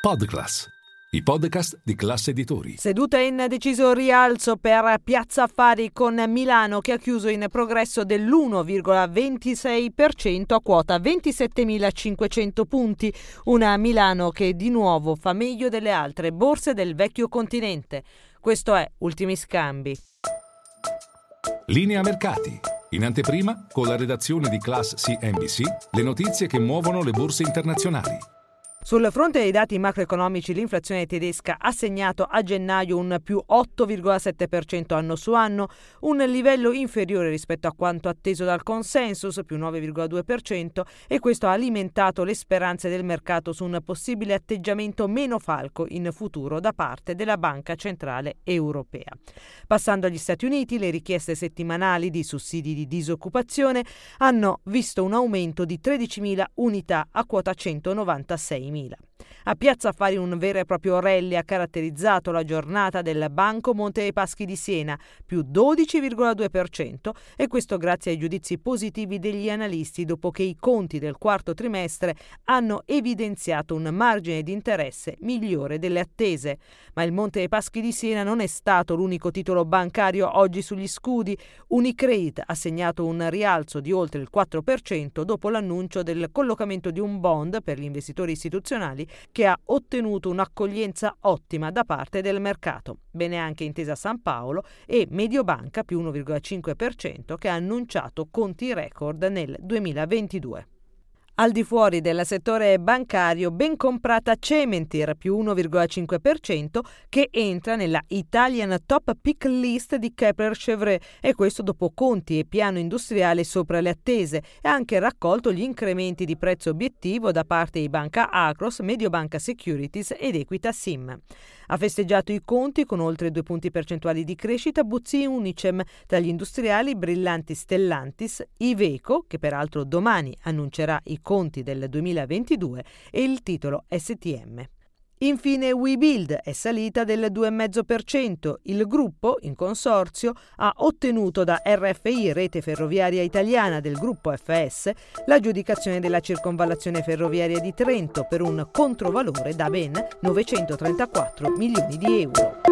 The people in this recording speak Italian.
Podclass, i podcast di classe editori. Seduta in deciso rialzo per Piazza Affari con Milano che ha chiuso in progresso dell'1,26% a quota 27.500 punti. Una Milano che di nuovo fa meglio delle altre borse del vecchio continente. Questo è Ultimi Scambi. Linea mercati. In anteprima, con la redazione di Class CNBC, le notizie che muovono le borse internazionali. Sul fronte dei dati macroeconomici l'inflazione tedesca ha segnato a gennaio un più 8,7% anno su anno, un livello inferiore rispetto a quanto atteso dal consensus, più 9,2%, e questo ha alimentato le speranze del mercato su un possibile atteggiamento meno falco in futuro da parte della Banca Centrale Europea. Passando agli Stati Uniti, le richieste settimanali di sussidi di disoccupazione hanno visto un aumento di 13.000 unità a quota 196 2000. A Piazza Affari un vero e proprio rally ha caratterizzato la giornata del Banco Monte dei Paschi di Siena, più 12,2% e questo grazie ai giudizi positivi degli analisti dopo che i conti del quarto trimestre hanno evidenziato un margine di interesse migliore delle attese. Ma il Monte dei Paschi di Siena non è stato l'unico titolo bancario oggi sugli scudi. Unicredit ha segnato un rialzo di oltre il 4% dopo l'annuncio del collocamento di un bond per gli investitori istituzionali che ha ottenuto un'accoglienza ottima da parte del mercato. Bene anche Intesa San Paolo e Mediobanca più 1,5% che ha annunciato conti record nel 2022. Al di fuori del settore bancario, ben comprata Cementir più 1,5% che entra nella Italian Top Pick List di Kepler Chevrolet e questo dopo conti e piano industriale sopra le attese e ha anche raccolto gli incrementi di prezzo obiettivo da parte di Banca Acros, Mediobanca Securities ed Equita Sim. Ha festeggiato i conti con oltre due punti percentuali di crescita Buzzi Unicem, tra gli industriali brillanti Stellantis, Iveco, che peraltro domani annuncerà i conti del 2022, e il titolo STM. Infine WeBuild è salita del 2,5%. Il gruppo, in consorzio, ha ottenuto da RFI, Rete Ferroviaria Italiana del gruppo FS, l'aggiudicazione della circonvallazione ferroviaria di Trento per un controvalore da ben 934 milioni di euro.